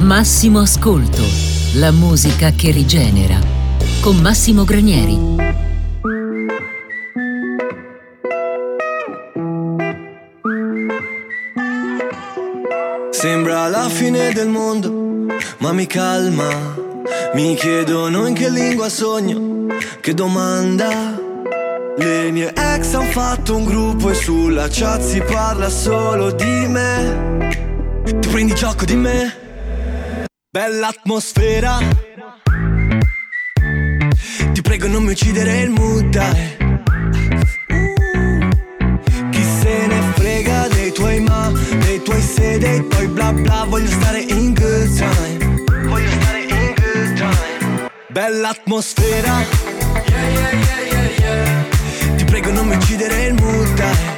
Massimo Ascolto, la musica che rigenera. Con Massimo Granieri. Sembra la fine del mondo, ma mi calma. Mi chiedono in che lingua sogno, che domanda. Le mie ex han fatto un gruppo e sulla chat si parla solo di me. Tu prendi gioco di me? Bella atmosfera. Ti prego non mi uccidere il mood. Dai Chi se ne frega dei tuoi ma Dei tuoi se, dei tuoi bla bla. Voglio stare in good time. Voglio stare in good time. Bella atmosfera. Yeah, yeah, yeah, yeah, Ti prego non mi uccidere il mood. dai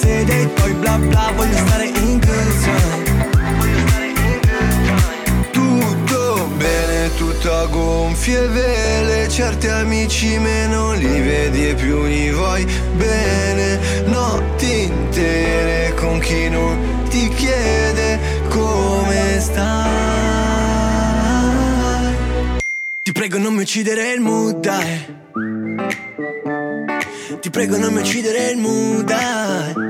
se, dei tuoi bla bla Voglio stare in good time Voglio stare in good time Tutto bene, tutto a gonfie vele Certi amici meno li vedi e più li vuoi bene. Notti intere con chi non ti chiede come stai. Ti prego non mi uccidere il mood dai. Ti prego non mi uccidere il mood dai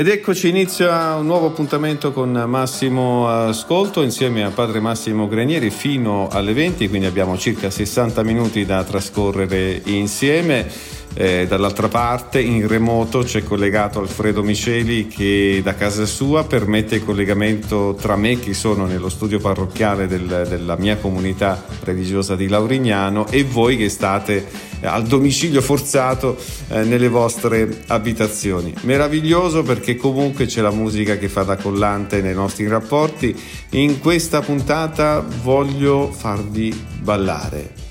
Ed eccoci, inizia un nuovo appuntamento con Massimo Ascolto insieme a padre Massimo Granieri fino alle 20, quindi abbiamo circa 60 minuti da trascorrere insieme. Eh, dall'altra parte in remoto c'è collegato Alfredo Miceli che da casa sua permette il collegamento tra me che sono nello studio parrocchiale del, della mia comunità religiosa di Laurignano e voi che state al domicilio forzato eh, nelle vostre abitazioni. Meraviglioso perché comunque c'è la musica che fa da collante nei nostri rapporti. In questa puntata voglio farvi ballare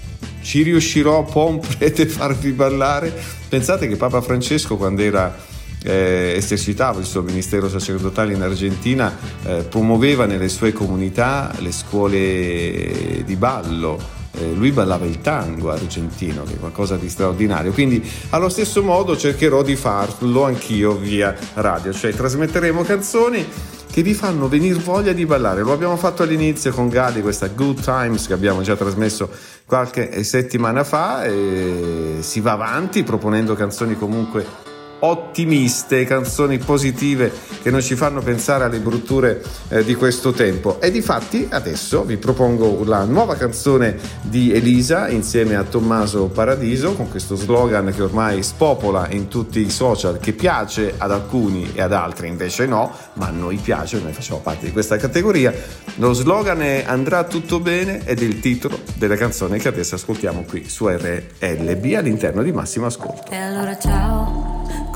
ci riuscirò, pomprete, farvi ballare? Pensate che Papa Francesco quando era eh, esercitava il suo ministero sacerdotale in Argentina, eh, promuoveva nelle sue comunità le scuole di ballo. Eh, lui ballava il tango argentino, che è qualcosa di straordinario. Quindi, allo stesso modo, cercherò di farlo anch'io via radio, cioè trasmetteremo canzoni che vi fanno venire voglia di ballare. Lo abbiamo fatto all'inizio con Gali, questa Good Times che abbiamo già trasmesso qualche settimana fa e si va avanti proponendo canzoni comunque ottimiste, canzoni positive che non ci fanno pensare alle brutture eh, di questo tempo. E difatti adesso vi propongo la nuova canzone di Elisa insieme a Tommaso Paradiso con questo slogan che ormai spopola in tutti i social che piace ad alcuni e ad altri invece no, ma a noi piace, noi facciamo parte di questa categoria. Lo slogan è Andrà tutto bene ed è il titolo della canzone che adesso ascoltiamo qui su RLB all'interno di Massimo Ascolto. E allora ciao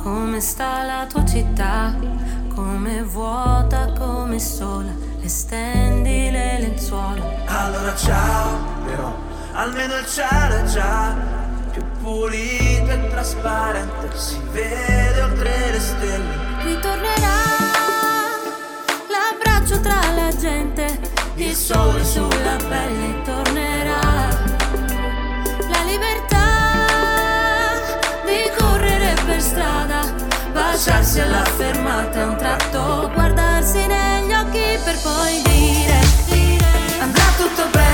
come sta la tua città? Come vuota, come sola, le stendi le lenzuola. Allora ciao, però almeno il cielo è già più pulito e trasparente, si vede oltre le stelle. Ritornerà l'abbraccio tra la gente, il sole sulla pelle tornerà. Fermarsi alla fermata un tratto, guardarsi negli occhi per poi dire andrà tutto bene,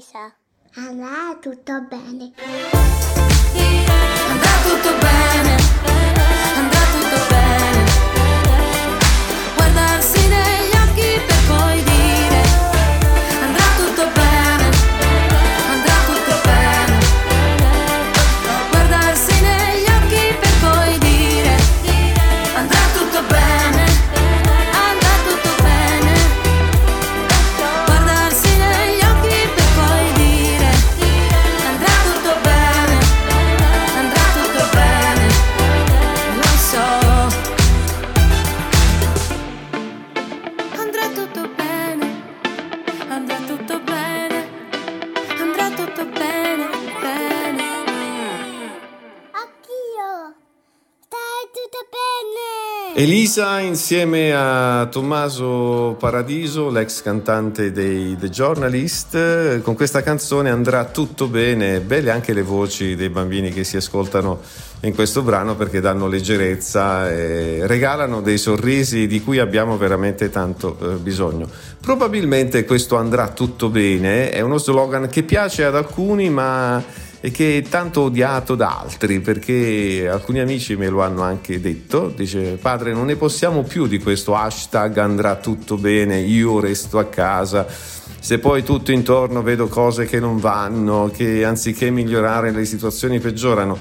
Elisa. Andrà tutto bene. Andrà tutto bene, Elisa insieme a Tommaso Paradiso, l'ex cantante dei The Journalist, con questa canzone andrà tutto bene, belle anche le voci dei bambini che si ascoltano in questo brano perché danno leggerezza e regalano dei sorrisi di cui abbiamo veramente tanto eh, bisogno. Probabilmente questo andrà tutto bene è uno slogan che piace ad alcuni ma e che è tanto odiato da altri perché alcuni amici me lo hanno anche detto dice padre non ne possiamo più di questo hashtag andrà tutto bene io resto a casa. Se poi tutto intorno vedo cose che non vanno che anziché migliorare le situazioni peggiorano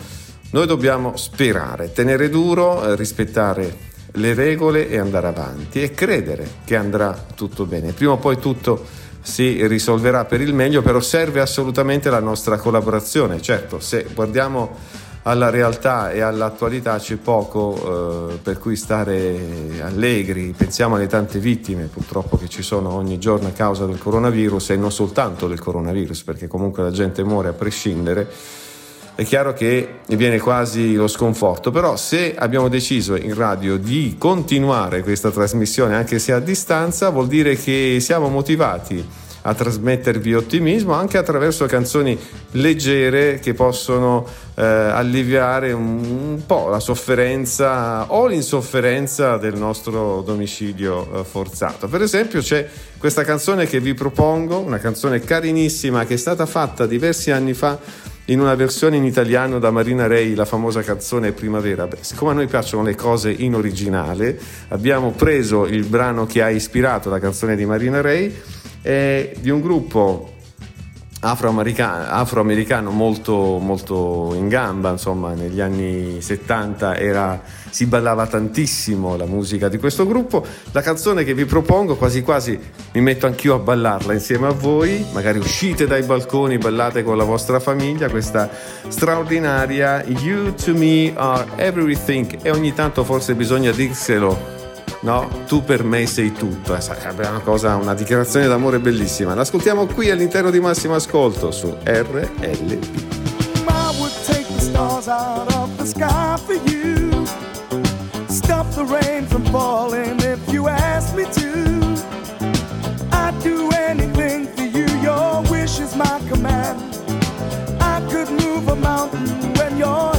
noi dobbiamo sperare tenere duro eh, rispettare le regole e andare avanti e credere che andrà tutto bene. Prima o poi tutto si risolverà per il meglio, però serve assolutamente la nostra collaborazione. Certo, se guardiamo alla realtà e all'attualità c'è poco eh, per cui stare allegri, pensiamo alle tante vittime purtroppo che ci sono ogni giorno a causa del coronavirus e non soltanto del coronavirus, perché comunque la gente muore a prescindere. È chiaro che viene quasi lo sconforto, però se abbiamo deciso in radio di continuare questa trasmissione anche se a distanza, vuol dire che siamo motivati a trasmettervi ottimismo anche attraverso canzoni leggere che possono eh, alleviare un, po' la sofferenza o l'insofferenza del nostro domicilio eh, forzato. Per esempio c'è questa canzone che vi propongo, una canzone carinissima che è stata fatta diversi anni fa in una versione in italiano da Marina Rei, la famosa canzone Primavera. Beh, siccome a noi piacciono le cose in originale, abbiamo preso il brano che ha ispirato la canzone di Marina Rei, è di un gruppo afroamericano, afroamericano molto, molto, in gamba, insomma negli anni 70 era, si ballava tantissimo la musica di questo gruppo. La canzone che vi propongo quasi quasi mi metto anch'io a ballarla insieme a voi, magari uscite dai balconi, ballate con la vostra famiglia, questa straordinaria You to me are everything e ogni tanto forse bisogna dirselo no? Tu per me sei tutto. Sarebbe una cosa, una dichiarazione d'amore bellissima. L'ascoltiamo qui all'interno di Massimo Ascolto su. Stop the rain from falling if you ask me to. I'd do anything for you, your wish is my command. I could move a mountain when your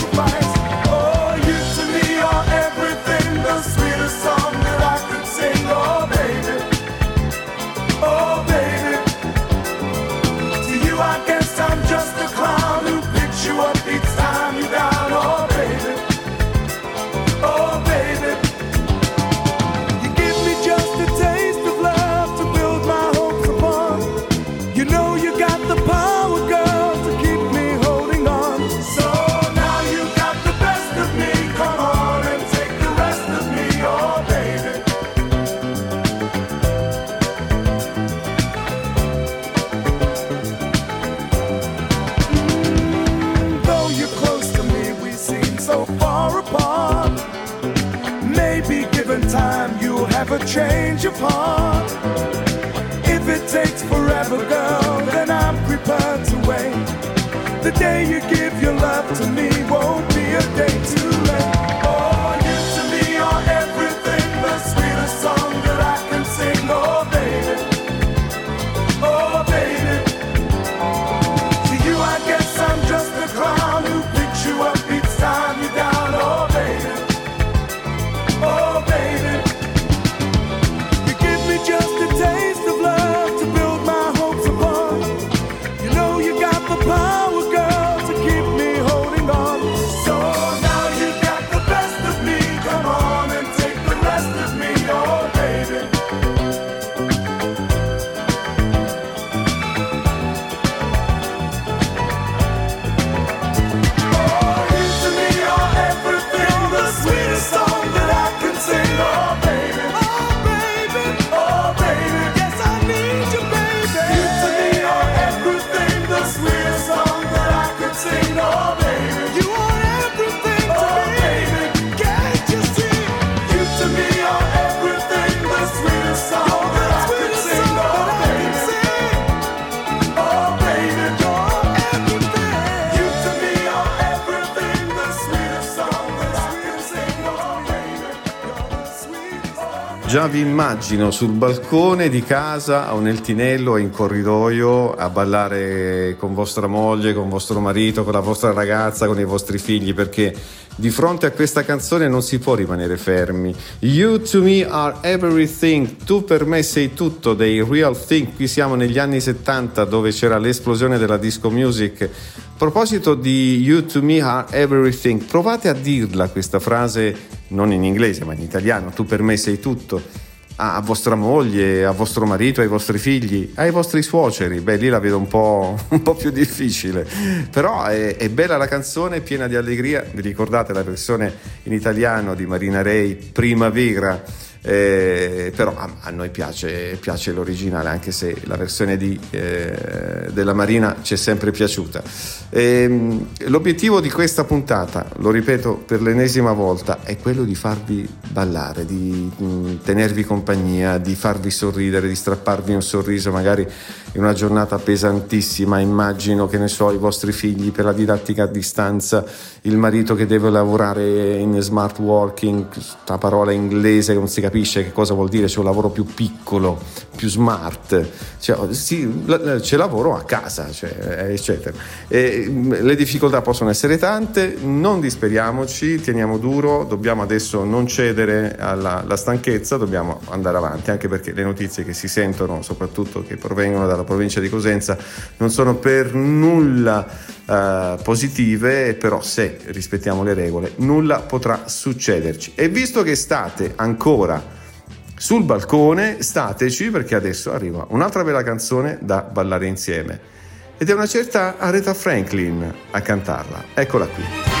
Part. If it takes forever, girl, then I'm prepared to wait. The day you give your love to me Già vi immagino sul balcone di casa o nel tinello o in corridoio a ballare con vostra moglie, con vostro marito, con la vostra ragazza, con i vostri figli, perché di fronte a questa canzone non si può rimanere fermi. You to me are everything, tu per me sei tutto dei Real Thing. Qui siamo negli anni 70 dove c'era l'esplosione della disco music. Proposito di You to me are everything, provate a dirla questa frase non in inglese ma in italiano, tu per me sei tutto, a, vostra moglie, a vostro marito, ai vostri figli, ai vostri suoceri, beh lì la vedo un po', un po più difficile, però è, è, bella la canzone, piena di allegria, vi ricordate la versione in italiano di Marina Ray, Primavera? Eh, però a, a noi piace, piace, l'originale anche se la versione di, eh, della Marina ci è sempre piaciuta. Eh, l'obiettivo di questa puntata lo ripeto per l'ennesima volta è quello di farvi ballare di mh, tenervi compagnia di farvi sorridere di strapparvi un sorriso magari in una giornata pesantissima, immagino che ne so, i vostri figli per la didattica a distanza, il marito che deve lavorare in smart working, questa parola inglese che non si capisce che cosa vuol dire, c'è un lavoro più piccolo, più smart, cioè, sì, c'è lavoro a casa, cioè, eccetera. E, mm, le difficoltà possono essere tante, non disperiamoci, teniamo duro, dobbiamo adesso non cedere alla, alla stanchezza, dobbiamo andare avanti, anche perché le notizie che si sentono, soprattutto che provengono dalla provincia di Cosenza, non sono per nulla eh, positive, però se rispettiamo le regole nulla potrà succederci. E visto che state ancora sul balcone, stateci perché adesso arriva un'altra bella canzone da ballare insieme. Ed è una certa Aretha Franklin a cantarla. Eccola qui.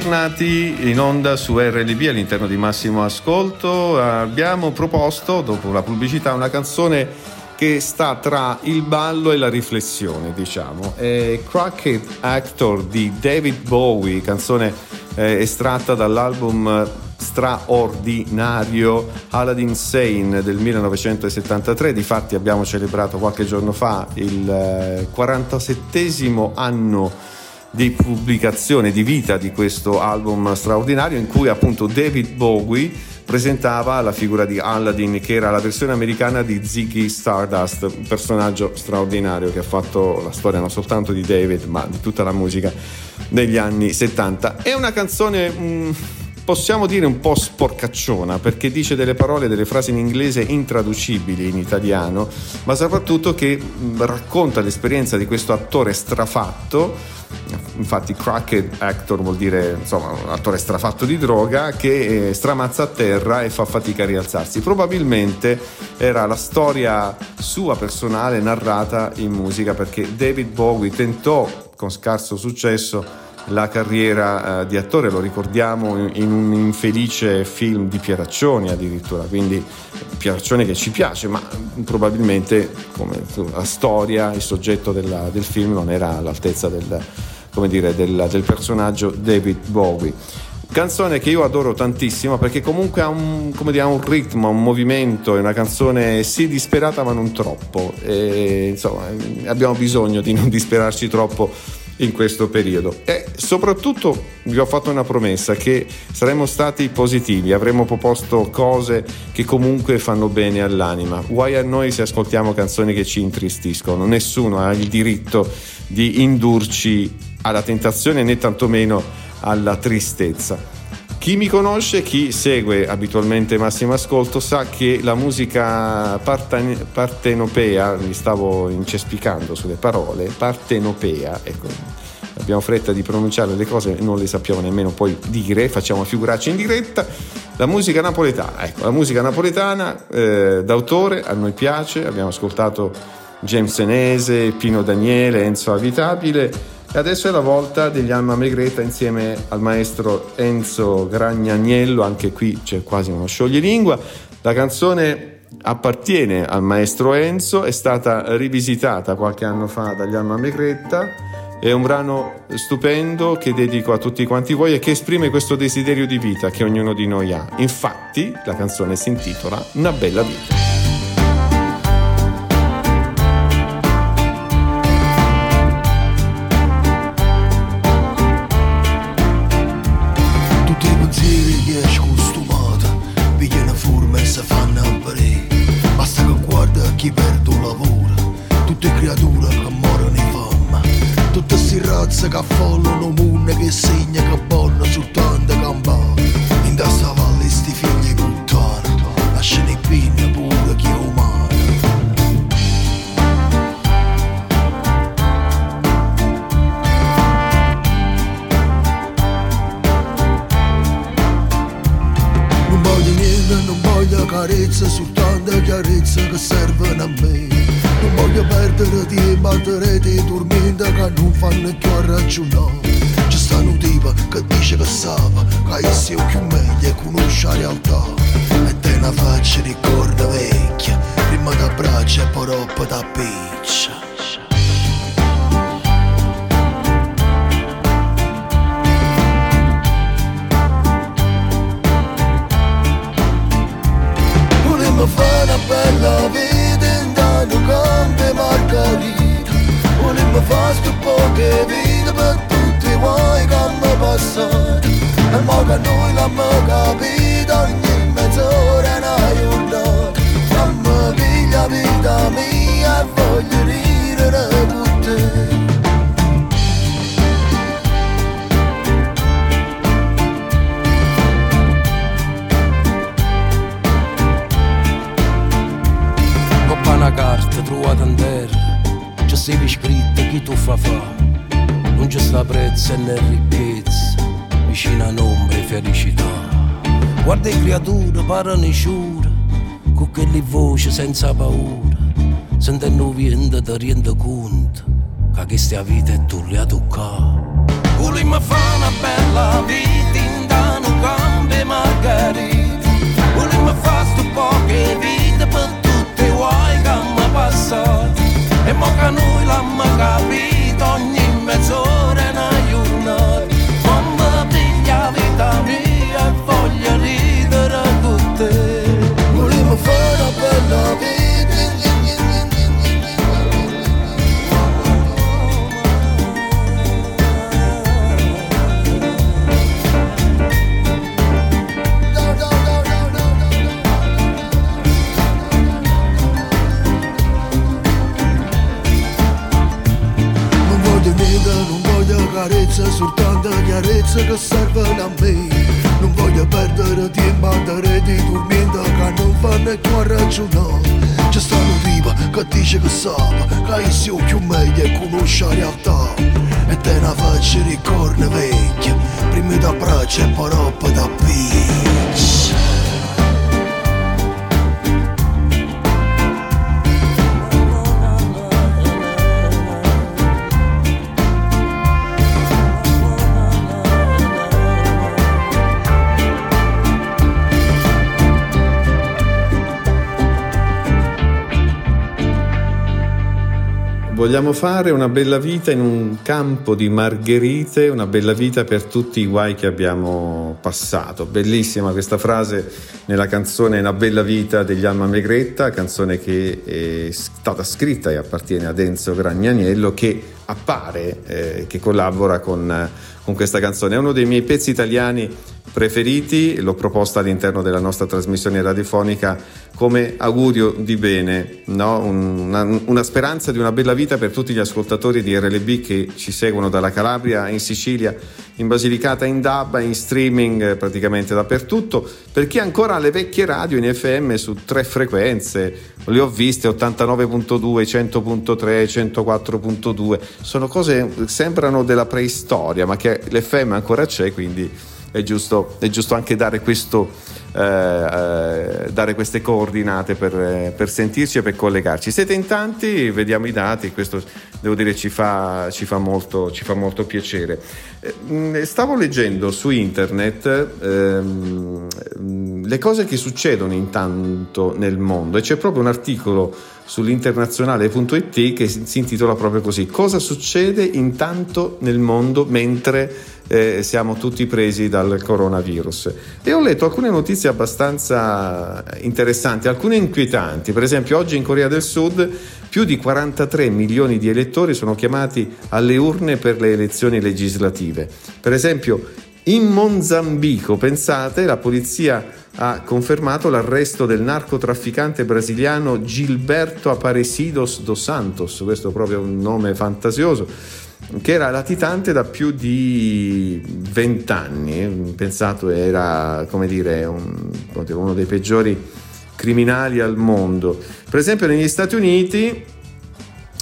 Tornati in onda su RLB all'interno di Massimo Ascolto. Abbiamo proposto, dopo la pubblicità, una canzone che sta tra il ballo e la riflessione, diciamo. È Cracked Actor di David Bowie, canzone eh, estratta dall'album straordinario Aladdin Sane del 1973. Difatti abbiamo celebrato qualche giorno fa il 47 eh, anno di pubblicazione, di vita di questo album straordinario in cui appunto David Bowie presentava la figura di Aladdin che era la versione americana di Ziggy Stardust, un personaggio straordinario che ha fatto la storia non soltanto di David ma di tutta la musica degli anni 70. È una canzone... Mm, possiamo dire un po' sporcacciona perché dice delle parole, delle frasi in inglese intraducibili in italiano, ma soprattutto che racconta l'esperienza di questo attore strafatto. Infatti cracked actor vuol dire insomma un attore strafatto di droga che eh, stramazza a terra e fa fatica a rialzarsi. Probabilmente era la storia sua personale narrata in musica perché David Bowie tentò con scarso successo la carriera uh, di attore, lo ricordiamo in, in, un infelice film di Pieraccioni addirittura, quindi Pieraccioni che ci piace, ma probabilmente come la storia, il soggetto della, del film non era all'altezza del, dire, del, del personaggio David Bowie. Canzone che io adoro tantissimo perché comunque ha un, dire, ha un ritmo, un movimento, è una canzone sì disperata ma non troppo. E, insomma, abbiamo bisogno di non disperarci troppo in questo periodo e soprattutto vi ho fatto una promessa che saremmo stati positivi, avremmo proposto cose che comunque fanno bene all'anima. Guai a noi se ascoltiamo canzoni che ci intristiscono, nessuno ha il diritto di indurci alla tentazione né tantomeno alla tristezza. Chi mi conosce, chi segue abitualmente Massimo Ascolto, sa che la musica partenopea, mi stavo incespicando sulle parole, partenopea, ecco, abbiamo fretta di pronunciare le cose e non le sappiamo nemmeno poi dire, facciamo figuracce in diretta. La musica napoletana, ecco, la musica napoletana eh, d'autore a noi piace, abbiamo ascoltato James Enese, Pino Daniele, Enzo Avitabile e adesso è la volta degli Alma Megreta insieme al maestro Enzo Gragnagnello, anche qui c'è quasi uno scioglilingua. La canzone appartiene al maestro Enzo, è stata rivisitata qualche anno fa dagli Alma Megretta. È un brano stupendo che dedico a tutti quanti voi e che esprime questo desiderio di vita che ognuno di noi ha. Infatti, la canzone si intitola Una bella vita. Fanno più a ragionare C'è sta un tipo che dice che sa Che sia più meglio e conosce la realtà E te una faccia di corda vecchia Prima da braccia e poi dopo da piccia. Volevo fare una bella vita margarita Volevo fare sto passati E mo che noi l'abbiamo capito ogni mezz'ora una giornata Mamma piglia vita mia e voglio ridere con te una carta trovata in terra C'è sempre scritto chi tu fa fa? Non c'è sta prezza né ricchezza Vicino a nombre e felicità. Guarda le creature, parlano e sciure Con quelle voci senza paura. Sentendo vento ti rende conto Che questa vita è tu le a toccare Volimmo fare una bella vita in dano campi margheriti. Volimmo fare sto poche vite per tutte guai che hanno passato E mo che noi l'abbiamo capito ogni mezz'ora è piglia ragionare. C'è stanno tipo che dice che sa, che io sia più meglio e conosce la realtà. E te ne faccio ricordi vecchie, prima da braccia e poi roba da beach. Vogliamo fare una bella vita in un campo di margherite, una bella vita per tutti i guai che abbiamo passato. Bellissima questa frase nella canzone Una bella vita degli Alma Megretta, canzone che è stata scritta e appartiene ad Enzo Gragnaniello che appare, eh, che collabora con, con questa canzone. È uno dei miei pezzi italiani preferiti, l'ho proposta all'interno della nostra trasmissione radiofonica come augurio di bene, no? una, una, speranza di una bella vita per tutti gli ascoltatori di RLB che ci seguono dalla Calabria in Sicilia, in Basilicata, in Dabba, in streaming praticamente dappertutto, per chi ancora ha le vecchie radio in FM su tre frequenze, le ho viste 89.2, 100.3, 104.2, sono cose che sembrano della preistoria, ma che l'FM ancora c'è, quindi è giusto, è giusto anche dare, questo, eh, eh, dare queste coordinate per, eh, per, sentirci e per collegarci. Siete in tanti, vediamo i dati, questo devo dire ci fa, ci fa, molto, ci fa molto, piacere. Eh, stavo leggendo su internet ehm, le cose che succedono intanto nel mondo e c'è proprio un articolo sull'internazionale.it che si intitola proprio così Cosa succede intanto nel mondo mentre eh, siamo tutti presi dal coronavirus. E ho letto alcune notizie abbastanza interessanti, alcune inquietanti. Per esempio, oggi in Corea del Sud più di 43 milioni di elettori sono chiamati alle urne per le elezioni legislative. Per esempio, in Mozambico, pensate, la polizia ha confermato l'arresto del narcotrafficante brasiliano Gilberto Aparecidos dos Santos, questo proprio un nome fantasioso che era latitante da più di vent'anni, pensato era come dire un, uno dei peggiori criminali al mondo. Per esempio negli Stati Uniti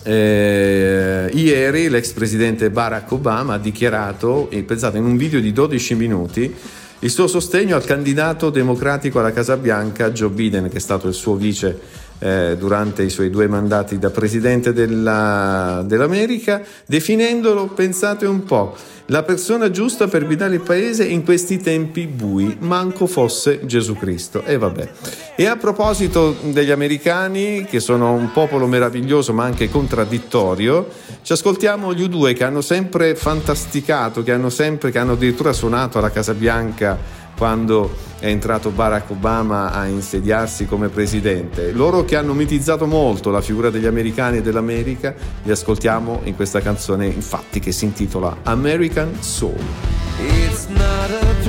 eh, ieri l'ex presidente Barack Obama ha dichiarato, pensate in un video di 12 minuti, il suo sostegno al candidato democratico alla Casa Bianca Joe Biden, che è stato il suo vice eh, durante i suoi due mandati da presidente della, dell'America, definendolo, pensate un po', la persona giusta per guidare il paese in questi tempi bui, manco fosse Gesù Cristo. E vabbè. E a proposito degli americani, che sono un popolo meraviglioso ma anche contraddittorio, ci ascoltiamo gli U2 che hanno sempre fantasticato, che hanno sempre, che hanno addirittura suonato alla Casa Bianca quando è entrato Barack Obama a insediarsi come presidente. Loro che hanno mitizzato molto la figura degli americani e dell'America, li ascoltiamo in questa canzone infatti che si intitola American Soul. It's not a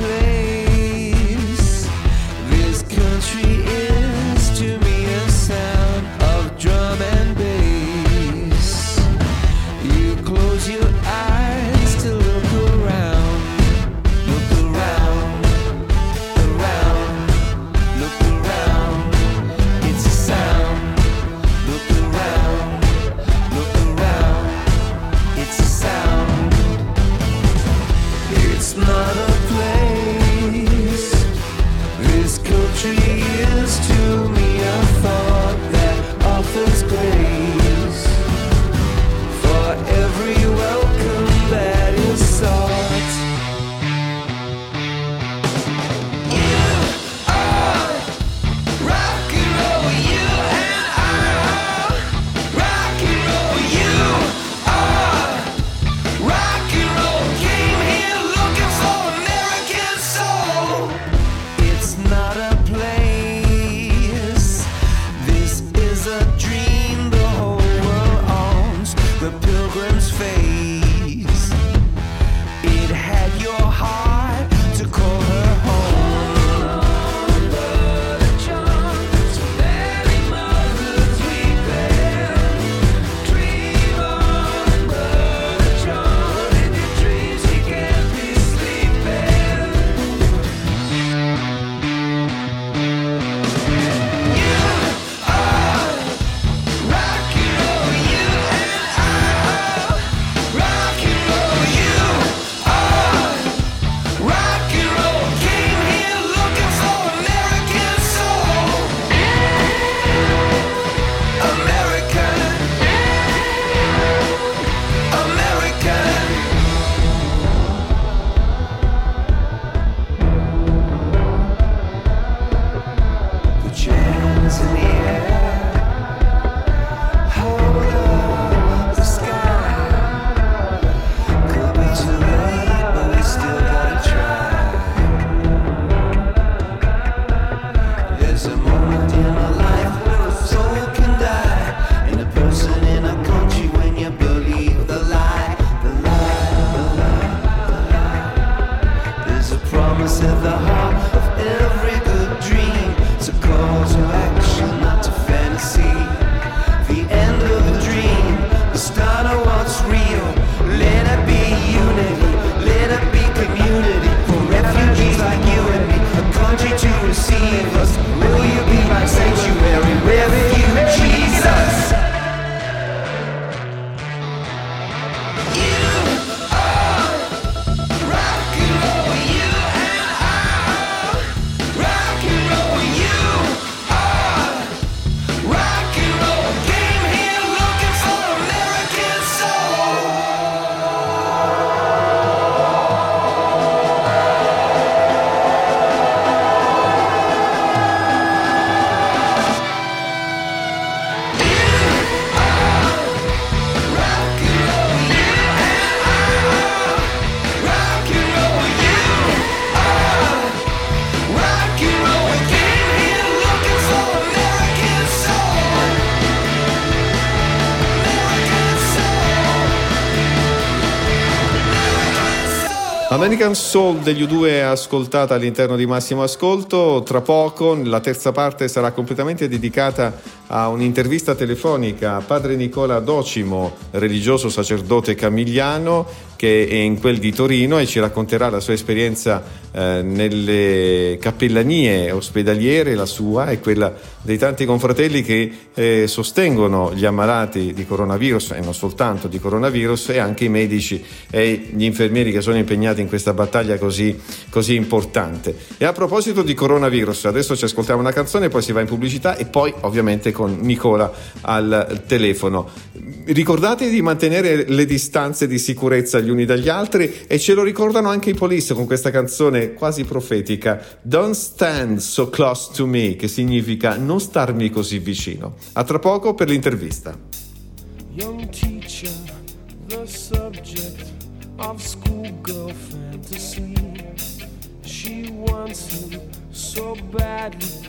American Soul degli U2 ascoltata all'interno di Massimo Ascolto. Tra poco la terza parte sarà completamente dedicata a un'intervista telefonica a padre Nicola Docimo, religioso sacerdote camigliano che è in quel di Torino e ci racconterà la sua esperienza eh, nelle cappellanie ospedaliere, la sua e quella dei tanti confratelli che eh, sostengono gli ammalati di coronavirus e non soltanto di coronavirus e anche i medici e gli infermieri che sono impegnati in questa battaglia così, così importante. E a proposito di coronavirus, adesso ci ascoltiamo una canzone, poi si va in pubblicità e poi ovviamente con Nicola al telefono. Ricordate di mantenere le distanze di sicurezza gli uni dagli altri e ce lo ricordano anche i Police con questa canzone quasi profetica Don't stand so close to me che significa non starmi così vicino. A tra poco per l'intervista. Young teacher, the subject of schoolgirl fantasy. She wants him so badly,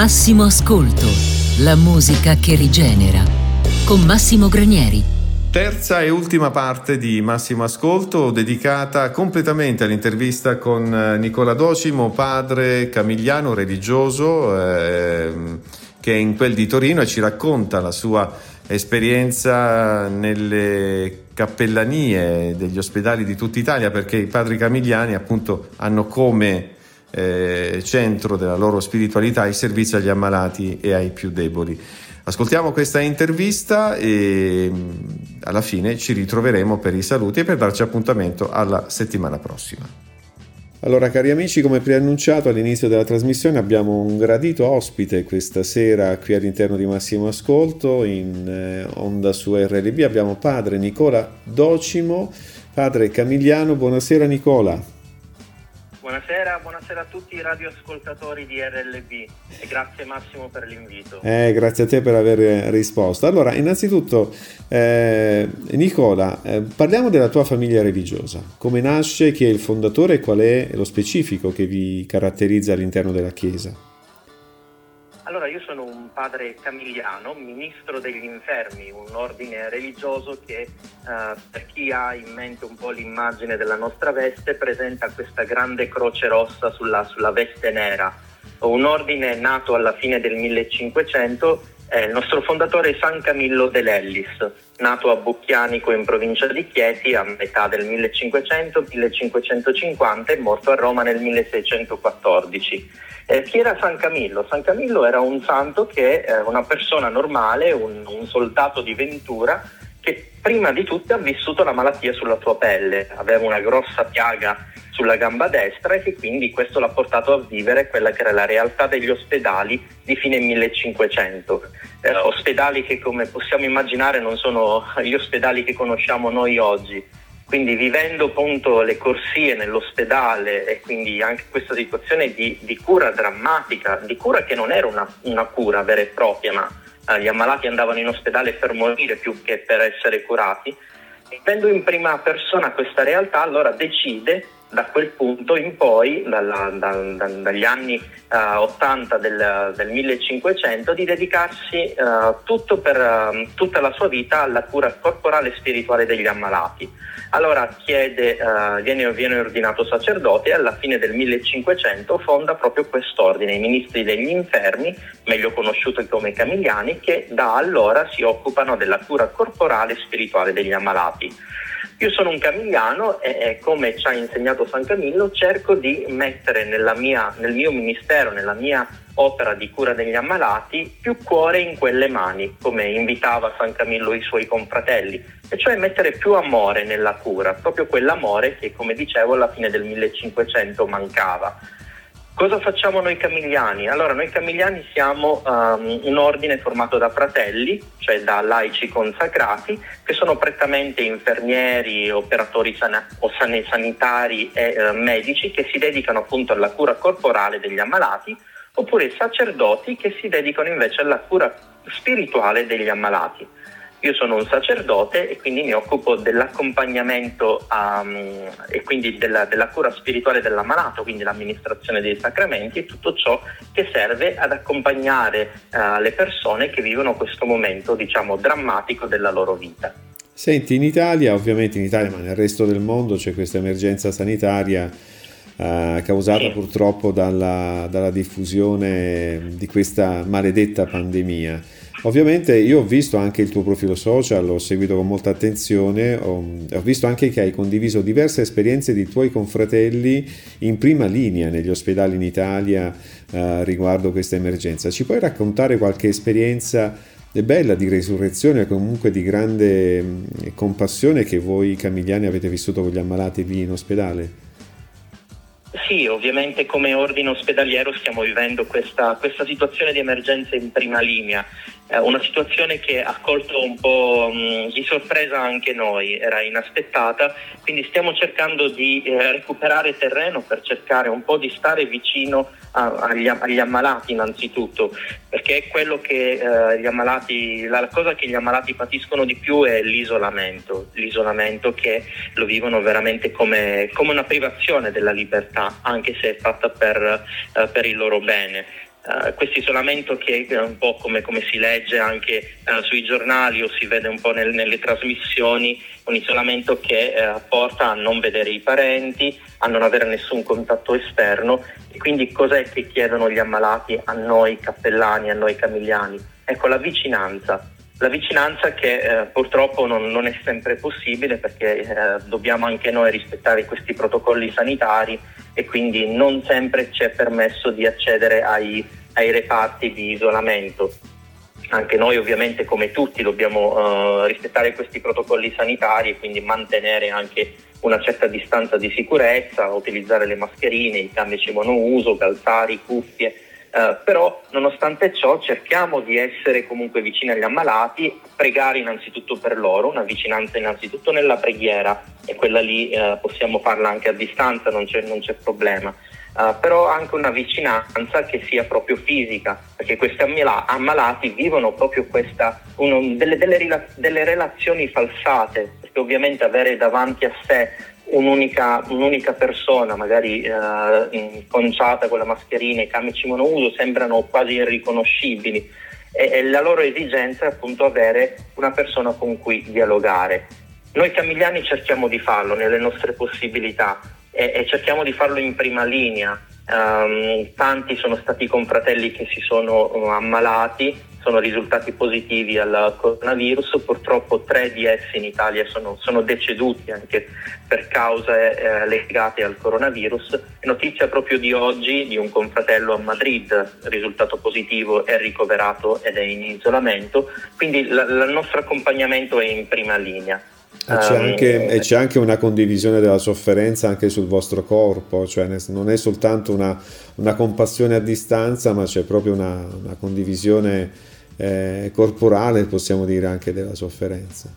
Massimo Ascolto, la musica che rigenera. Con Massimo Granieri. Terza e ultima parte di Massimo Ascolto dedicata completamente all'intervista con eh, Nicola Docimo, padre camigliano religioso eh, che è in quel di Torino e ci racconta la sua esperienza nelle cappellanie degli ospedali di tutta Italia perché i padri camigliani appunto hanno come eh, centro della loro spiritualità il servizio agli ammalati e ai più deboli. Ascoltiamo questa intervista e mm, alla fine ci ritroveremo per i saluti e per darci appuntamento alla settimana prossima. Allora, cari amici, come preannunciato all'inizio della trasmissione, abbiamo un gradito ospite questa sera qui all'interno di Massimo Ascolto in eh, onda su RLB. Abbiamo padre Nicola Docimo, padre Camigliano. Buonasera Nicola. Buonasera, buonasera a tutti i radioascoltatori di RLB e grazie Massimo per l'invito. Eh, grazie a te per aver risposto. Allora, innanzitutto, eh, Nicola, eh, parliamo della tua famiglia religiosa. Come nasce, chi è il fondatore e qual è lo specifico che vi caratterizza all'interno della Chiesa? Allora, io sono un padre camigliano, ministro degli infermi, un ordine religioso che, eh, per chi ha in mente un po' l'immagine della nostra veste, presenta questa grande croce rossa sulla, sulla veste nera. Un ordine nato alla fine del 1500 eh, il nostro fondatore è San Camillo de Lellis, nato a Bucchianico in provincia di Chieti a metà del 1500-1550 e morto a Roma nel 1614. Eh, chi era San Camillo? San Camillo era un santo che eh, una persona normale, un, un soldato di Ventura prima di tutto ha vissuto la malattia sulla sua pelle, aveva una grossa piaga sulla gamba destra e che quindi questo l'ha portato a vivere quella che era la realtà degli ospedali di fine 1500. Eh, ospedali che come possiamo immaginare non sono gli ospedali che conosciamo noi oggi, quindi vivendo appunto le corsie nell'ospedale e quindi anche questa situazione di, di cura drammatica, di cura che non era una, una cura vera e propria, ma gli ammalati andavano in ospedale per morire più che per essere curati, vivendo in prima persona questa realtà allora decide da quel punto in poi, dalla, da, da, dagli anni uh, eh, 80 del, del, 1500, di dedicarsi uh, per, uh, tutta la sua vita alla cura corporale e spirituale degli ammalati. Allora chiede, viene, viene, ordinato sacerdote e alla fine del 1500 fonda proprio quest'ordine, i ministri degli infermi, meglio conosciuti come camigliani, che da allora si occupano della cura corporale e spirituale degli ammalati. Io sono un camigliano e, come ci ha insegnato San Camillo cerco di mettere mia, nel mio ministero, nella mia opera di cura degli ammalati, più cuore in quelle mani, come invitava San Camillo i suoi confratelli, e cioè mettere più amore nella cura, proprio quell'amore che, come dicevo, alla fine del 1500 mancava. Cosa facciamo noi camigliani? Allora, noi camigliani siamo um, un ordine formato da fratelli, cioè da laici consacrati, che sono prettamente infermieri, operatori sana- o san- sanitari e uh, medici che si dedicano appunto alla cura corporale degli ammalati, oppure sacerdoti che si dedicano invece alla cura spirituale degli ammalati. Io sono un sacerdote e quindi mi occupo dell'accompagnamento um, e quindi della, della, cura spirituale dell'ammalato, quindi l'amministrazione dei sacramenti e tutto ciò che serve ad accompagnare uh, le persone che vivono questo momento, diciamo, drammatico della loro vita. Senti, in Italia, ovviamente in Italia, ma nel resto del mondo c'è questa emergenza sanitaria uh, causata sì. purtroppo dalla, dalla diffusione di questa maledetta pandemia. Ovviamente io ho visto anche il tuo profilo social, l'ho seguito con molta attenzione, ho, ho, visto anche che hai condiviso diverse esperienze di tuoi confratelli in prima linea negli ospedali in Italia eh, riguardo questa emergenza. Ci puoi raccontare qualche esperienza bella di resurrezione comunque di grande mh, compassione che voi camigliani avete vissuto con gli ammalati lì in ospedale? Sì, ovviamente come ordine ospedaliero stiamo vivendo questa, questa situazione di emergenza in prima linea, una situazione che ha colto un po' mh, di sorpresa anche noi, era inaspettata, quindi stiamo cercando di eh, recuperare terreno per cercare un po' di stare vicino agli, agli, ammalati innanzitutto, perché è quello che eh, gli ammalati, la cosa che gli ammalati patiscono di più è l'isolamento, l'isolamento che lo vivono veramente come, come una privazione della libertà, anche se è fatta per, eh, per il loro bene. Uh, questo isolamento che è un po' come, come si legge anche uh, sui giornali o si vede un po' nel, nelle trasmissioni, un isolamento che uh, porta a non vedere i parenti, a non avere nessun contatto esterno e quindi cos'è che chiedono gli ammalati a noi cappellani, a noi camigliani? Ecco la vicinanza, la vicinanza che eh, purtroppo non, non, è sempre possibile perché eh, dobbiamo anche noi rispettare questi protocolli sanitari e quindi non sempre ci è permesso di accedere ai, ai reparti di isolamento. Anche noi ovviamente come tutti dobbiamo uh, rispettare questi protocolli sanitari e quindi mantenere anche una certa distanza di sicurezza, utilizzare le mascherine, i camici monouso, calzari, cuffie, Uh, però nonostante ciò cerchiamo di essere comunque vicini agli ammalati, pregare innanzitutto per loro, una vicinanza innanzitutto nella preghiera e quella lì uh, possiamo farla anche a distanza, non c'è, non c'è problema. Uh, però anche una vicinanza che sia proprio fisica, perché questi ammalati vivono proprio questa, uno, delle, delle, delle relazioni falsate, perché ovviamente avere davanti a sé un'unica, un'unica persona, magari eh, conciata con la mascherina e camici monouso, sembrano quasi irriconoscibili e, e, la loro esigenza è appunto avere una persona con cui dialogare. Noi camigliani cerchiamo di farlo nelle nostre possibilità e, e cerchiamo di farlo in prima linea. Um, tanti sono stati i confratelli che si sono uh, ammalati sono risultati positivi al coronavirus, purtroppo tre di essi in Italia sono, sono deceduti anche per cause eh, legate al coronavirus. Notizia proprio di oggi di un confratello a Madrid, risultato positivo, è ricoverato ed è in isolamento, quindi la, il nostro accompagnamento è in prima linea. E c'è, Um, anche, e c'è, anche, una condivisione della sofferenza anche sul vostro corpo, cioè non è soltanto una, una compassione a distanza, ma c'è proprio una, una condivisione eh, corporale, possiamo dire, anche della sofferenza.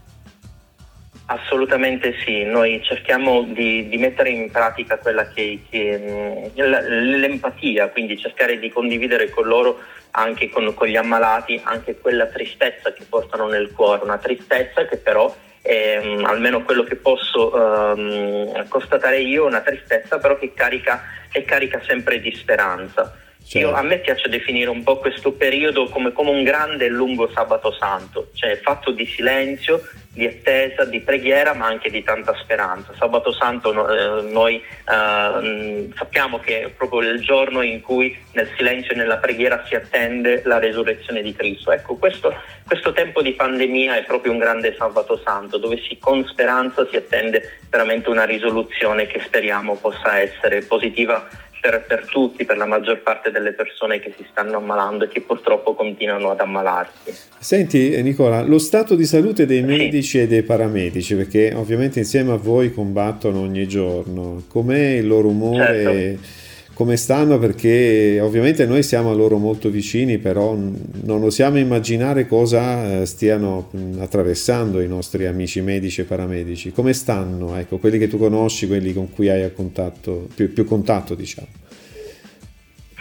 Assolutamente sì, noi cerchiamo di, di mettere in pratica quella che, che l'empatia, quindi cercare di condividere con loro anche con, con, gli ammalati anche quella tristezza che portano nel cuore, una tristezza che però è, almeno quello che posso um, constatare io, una tristezza però che carica, che carica sempre di speranza. Certo. Io, a me piace definire un po' questo periodo come, come, un grande e lungo sabato santo, cioè fatto di silenzio, di attesa, di preghiera, ma anche di tanta speranza. Sabato santo no, eh, noi eh, sappiamo che è proprio il giorno in cui nel silenzio e nella preghiera si attende la resurrezione di Cristo. Ecco, questo, questo tempo di pandemia è proprio un grande sabato santo, dove si, con speranza si attende veramente una risoluzione che speriamo possa essere positiva per, per, tutti, per la maggior parte delle persone che si stanno ammalando e che purtroppo continuano ad ammalarsi. Senti Nicola, lo stato di salute dei medici sì. e dei paramedici, perché ovviamente insieme a voi combattono ogni giorno, com'è il loro umore? Certo come stanno perché ovviamente noi siamo a loro molto vicini, però non osiamo immaginare cosa eh, stiano attraversando i nostri amici medici e paramedici. Come stanno? Ecco, quelli che tu conosci, quelli con cui hai contatto, più, più contatto, diciamo.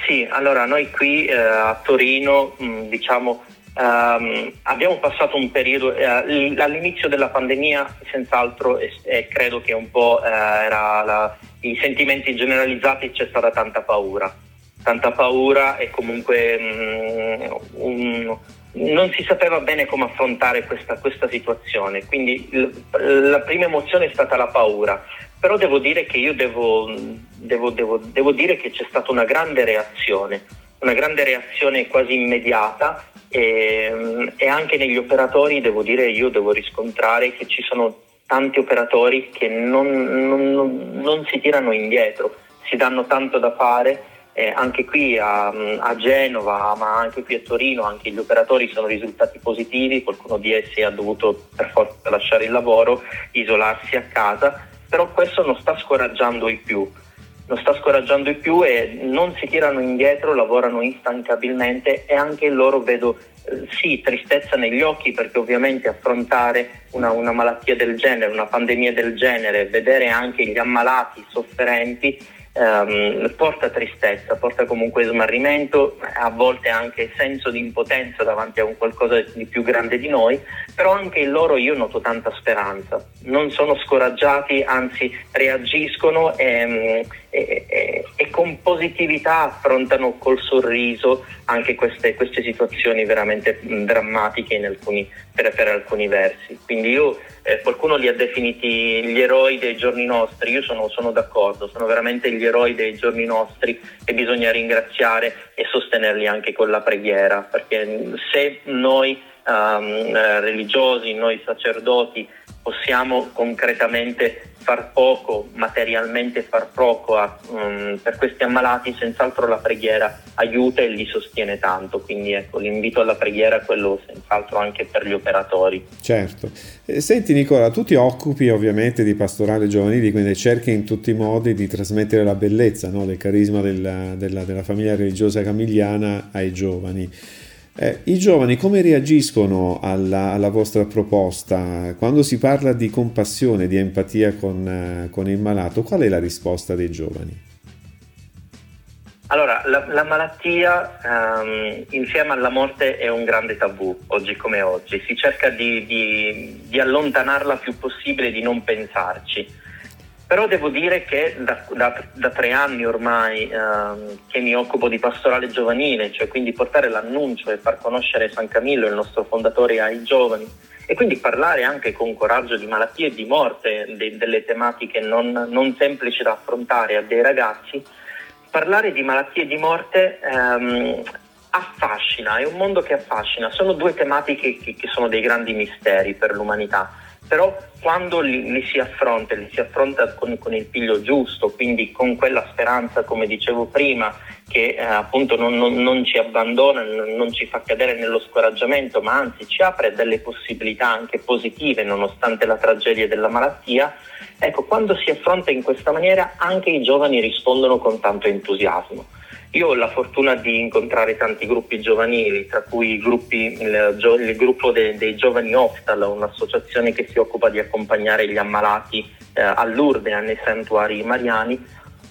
Sì, allora noi qui eh, a Torino, mh, diciamo, Um, abbiamo passato un periodo, eh, all'inizio della pandemia senz'altro e, e credo che un po' eh, era la, i sentimenti generalizzati c'è stata tanta paura, tanta paura e comunque um, un, non si sapeva bene come affrontare questa, questa situazione, quindi l, la prima emozione è stata la paura, però devo dire che io devo, devo, devo, devo dire che c'è stata una grande reazione, una grande reazione quasi immediata e, e, anche negli operatori devo dire io devo riscontrare che ci sono tanti operatori che non, non, non si tirano indietro, si danno tanto da fare. Eh, anche qui a, a, Genova, ma anche qui a Torino, anche gli operatori sono risultati positivi, qualcuno di essi ha dovuto per forza lasciare il lavoro, isolarsi a casa, però questo non sta scoraggiando i più non sta scoraggiando di più e non si tirano indietro, lavorano instancabilmente e anche loro vedo sì tristezza negli occhi perché ovviamente affrontare una, una, malattia del genere, una pandemia del genere, vedere anche gli ammalati sofferenti ehm, porta tristezza, porta comunque smarrimento, a volte anche senso di impotenza davanti a un qualcosa di più grande di noi, però anche in loro io noto tanta speranza, non sono scoraggiati, anzi reagiscono e, e, e- e con positività affrontano col sorriso anche queste, queste situazioni veramente mh, drammatiche alcuni- per, per alcuni versi. Quindi io, eh, qualcuno li ha definiti gli eroi dei giorni nostri, io sono, sono d'accordo, sono veramente gli eroi dei giorni nostri e bisogna ringraziare e sostenerli anche con la preghiera, perché se noi eh, religiosi, noi sacerdoti possiamo concretamente far poco, materialmente far poco a- mm, per questi ammalati, senz'altro la preghiera aiuta e li sostiene tanto. Quindi ecco, l'invito alla preghiera è quello senz'altro anche per gli operatori. Certo. Eh, Senti Nicola, tu ti occupi ovviamente di pastorale giovanili, quindi cerchi in tutti i modi di trasmettere la bellezza no, del carisma della, della- della famiglia religiosa camigliana ai giovani. Eh, I giovani come reagiscono alla, alla vostra proposta? Quando si parla di compassione, di empatia con, eh, con il malato, qual è la risposta dei giovani? Allora, la, la malattia ehm, insieme alla morte è un grande tabù, oggi come oggi. Si cerca di, di- di allontanarla più possibile, di non pensarci. Però devo dire che da, da- da tre anni ormai ehm, che mi occupo di pastorale giovanile, cioè quindi portare l'annuncio e far conoscere San Camillo, il nostro fondatore, ai giovani, e quindi parlare anche con coraggio di malattie e di morte, de- delle tematiche non, non semplici da affrontare a dei ragazzi, parlare di malattie e di morte ehm, affascina, è un mondo che affascina, sono due tematiche che, che sono dei grandi misteri per l'umanità, però quando li, li si affronta, li si affronta con, con il piglio giusto, quindi con quella speranza, come dicevo prima, che eh, appunto non, non- non ci abbandona, non, non ci fa cadere nello scoraggiamento, ma anzi ci apre delle possibilità anche positive nonostante la tragedia della malattia, ecco, quando si affronta in questa maniera anche i giovani rispondono con tanto entusiasmo. Io ho la fortuna di incontrare tanti gruppi giovanili, tra cui gruppi- il, il gruppo de- dei giovani Hostal, un'associazione che si occupa di accompagnare gli ammalati eh, a Lourdes e nei santuari mariani.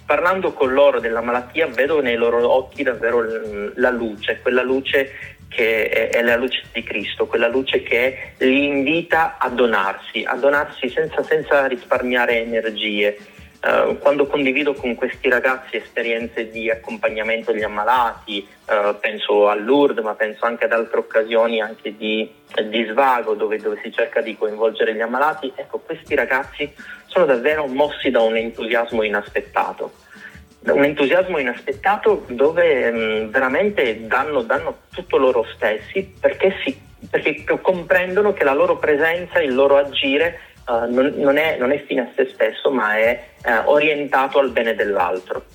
Parlando con loro della malattia vedo nei loro occhi davvero la luce, quella luce che è la luce di Cristo, quella luce che li invita a donarsi, a donarsi senza, senza risparmiare energie. Eh, quando condivido con questi ragazzi esperienze di accompagnamento agli ammalati, eh, penso Lourdes, ma penso anche ad altre occasioni anche di, di svago dove, dove si cerca di coinvolgere gli ammalati, ecco, questi ragazzi sono davvero mossi da un entusiasmo inaspettato. Un entusiasmo inaspettato dove mh, veramente danno, danno tutto loro stessi perché, si, perché comprendono che la loro presenza, il loro agire eh, non, non è, non è fine a se stesso, ma è eh, orientato al bene dell'altro.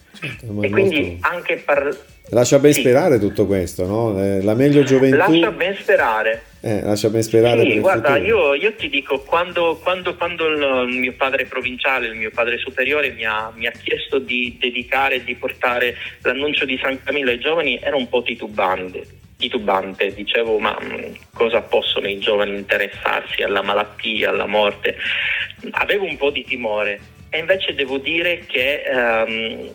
Ma E quindi molto- anche par- Lascia ben Sì. sperare tutto questo, no? Eh, La meglio gioventù... lascia ben sperare. eh, lascia ben sperare per Sì, guarda, io, io ti dico, quando, quando- quando il mio padre provinciale, il mio padre superiore mi ha, mi ha chiesto di dedicare, di portare l'annuncio di San Camillo ai giovani, ero un po' titubante, titubante. dicevo ma mh, cosa possono i giovani interessarsi alla malattia, alla morte? Avevo un po' di timore. E invece devo dire che ehm,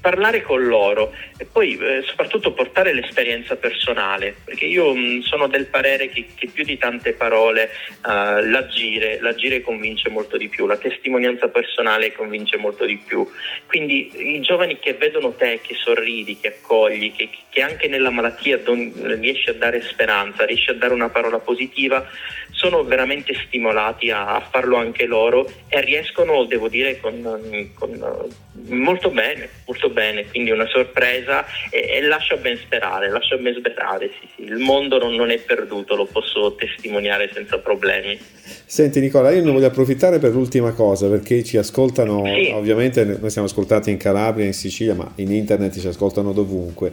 parlare con loro e poi eh, soprattutto portare l'esperienza personale, perché io mh, sono del parere che, che più di tante parole eh, l'agire, l'agire convince molto di più, la testimonianza personale convince molto di più. Quindi i giovani che vedono te, che sorridi, che accogli, che, che anche nella malattia don- riesci a dare speranza, riesci a dare una parola positiva, sono veramente stimolati a, a farlo anche loro e riescono, devo dire, con, con, eh, molto bene, molto bene, quindi una sorpresa e, e lascia ben sperare, lascia ben sperare, sì, sì. il mondo non, non è perduto, lo posso testimoniare senza problemi. Senti Nicola, io ne voglio approfittare per l'ultima cosa, perché ci ascoltano, Sì. ovviamente noi siamo ascoltati in Calabria, in Sicilia, ma in internet ci ascoltano dovunque.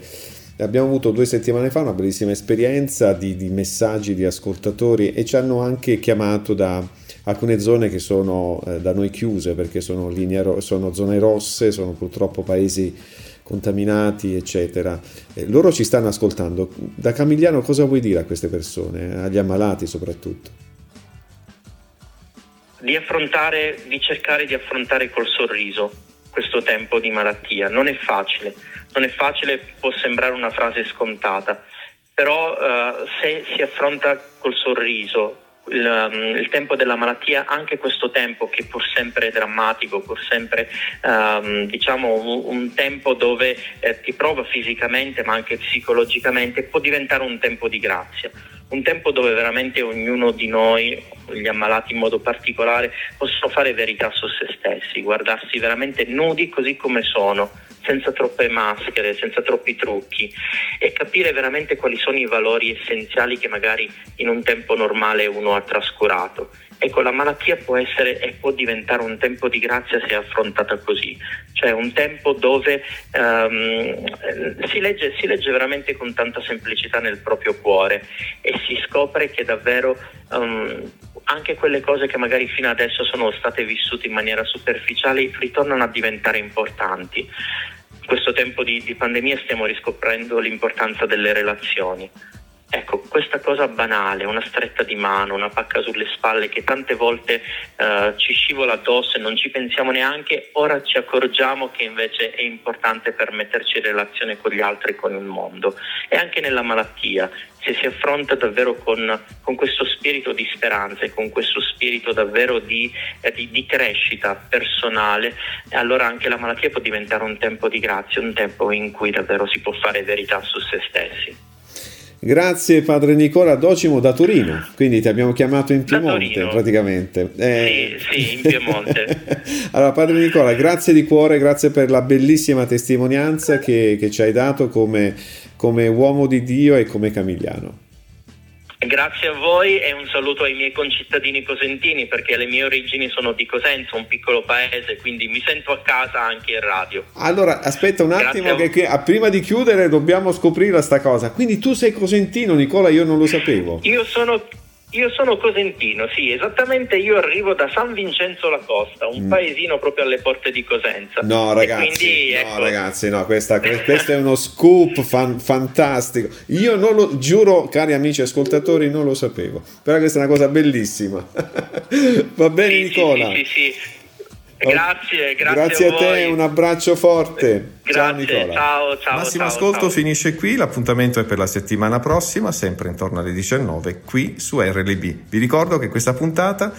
Abbiamo avuto due settimane fa una bellissima esperienza di, di messaggi di ascoltatori e ci hanno anche chiamato da alcune zone che sono eh, da noi chiuse perché sono, ro- sono zone rosse, sono purtroppo paesi contaminati, eccetera. Eh, loro ci stanno ascoltando. Da Camigliano cosa vuoi dire a queste persone, agli ammalati soprattutto? di affrontare, di cercare di affrontare col sorriso questo tempo di malattia. Non è facile, non è facile, può sembrare una frase scontata, però eh, se si affronta col sorriso, il, um, il, tempo della malattia, anche questo tempo che pur sempre è drammatico, pur sempre um, diciamo un, un, tempo dove eh, ti prova fisicamente ma anche psicologicamente, può diventare un tempo di grazia. Un tempo dove veramente ognuno di noi, gli ammalati in modo particolare, possono fare verità su se stessi, guardarsi veramente nudi così come sono, senza troppe maschere, senza troppi trucchi e capire veramente quali sono i valori essenziali che magari in un tempo normale uno ha trascurato. Ecco, la malattia può essere e può diventare un tempo di grazia se affrontata così, cioè un tempo dove um, si, legge, si, legge, veramente con tanta semplicità nel proprio cuore e si scopre che davvero um, anche quelle cose che magari fino adesso sono state vissute in maniera superficiale ritornano a diventare importanti. In questo tempo di, di pandemia stiamo riscoprendo l'importanza delle relazioni Ecco, questa cosa banale, una stretta di mano, una pacca sulle spalle che tante volte eh, ci scivola addosso e non ci pensiamo neanche, ora ci accorgiamo che invece è importante per metterci in relazione con gli altri con il mondo. E anche nella malattia, se si affronta davvero con, con questo spirito di speranza e con questo spirito davvero di, eh, di, di crescita personale, allora anche la malattia può diventare un tempo di grazia, un tempo in cui davvero si può fare verità su se stessi. Grazie padre Nicola Docimo da Torino, quindi ti abbiamo chiamato in Piemonte praticamente. Eh... Sì, sì, in Piemonte. allora padre Nicola, grazie di cuore, grazie per la bellissima testimonianza che, che ci hai dato come, come uomo di Dio e come camigliano. Grazie a voi e un saluto ai miei concittadini cosentini perché le mie origini sono di Cosenza, un piccolo paese, quindi mi sento a casa anche in radio. Allora, aspetta un attimo che, che, prima di chiudere dobbiamo scoprire sta cosa. Quindi tu sei cosentino, Nicola, io non lo sapevo. Io sono io sono cosentino, sì, esattamente io arrivo da San Vincenzo la Costa, un mm. paesino proprio alle porte di Cosenza. No ragazzi, quindi, no, ecco... ragazzi no, questa, questo è uno scoop fan, fantastico. Io non lo giuro, cari amici ascoltatori, non lo sapevo, però questa è una cosa bellissima. Va bene sì, Nicola? Sì, sì, sì. Grazie, grazie, grazie a, a te, un abbraccio forte. Grazie, ciao Nicola. Ciao, ciao. Massimo ciao, ascolto ciao. finisce qui, l'appuntamento è per la settimana prossima, sempre intorno alle 19, qui su RLB. Vi ricordo che questa puntata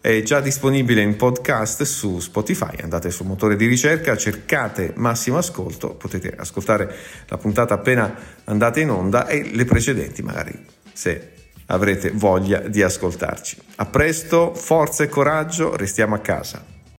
è già disponibile in podcast su Spotify. Andate sul motore di ricerca, cercate Massimo Ascolto, potete ascoltare la puntata appena andate in onda e le precedenti magari se avrete voglia di ascoltarci. A presto, forza e coraggio, restiamo a casa.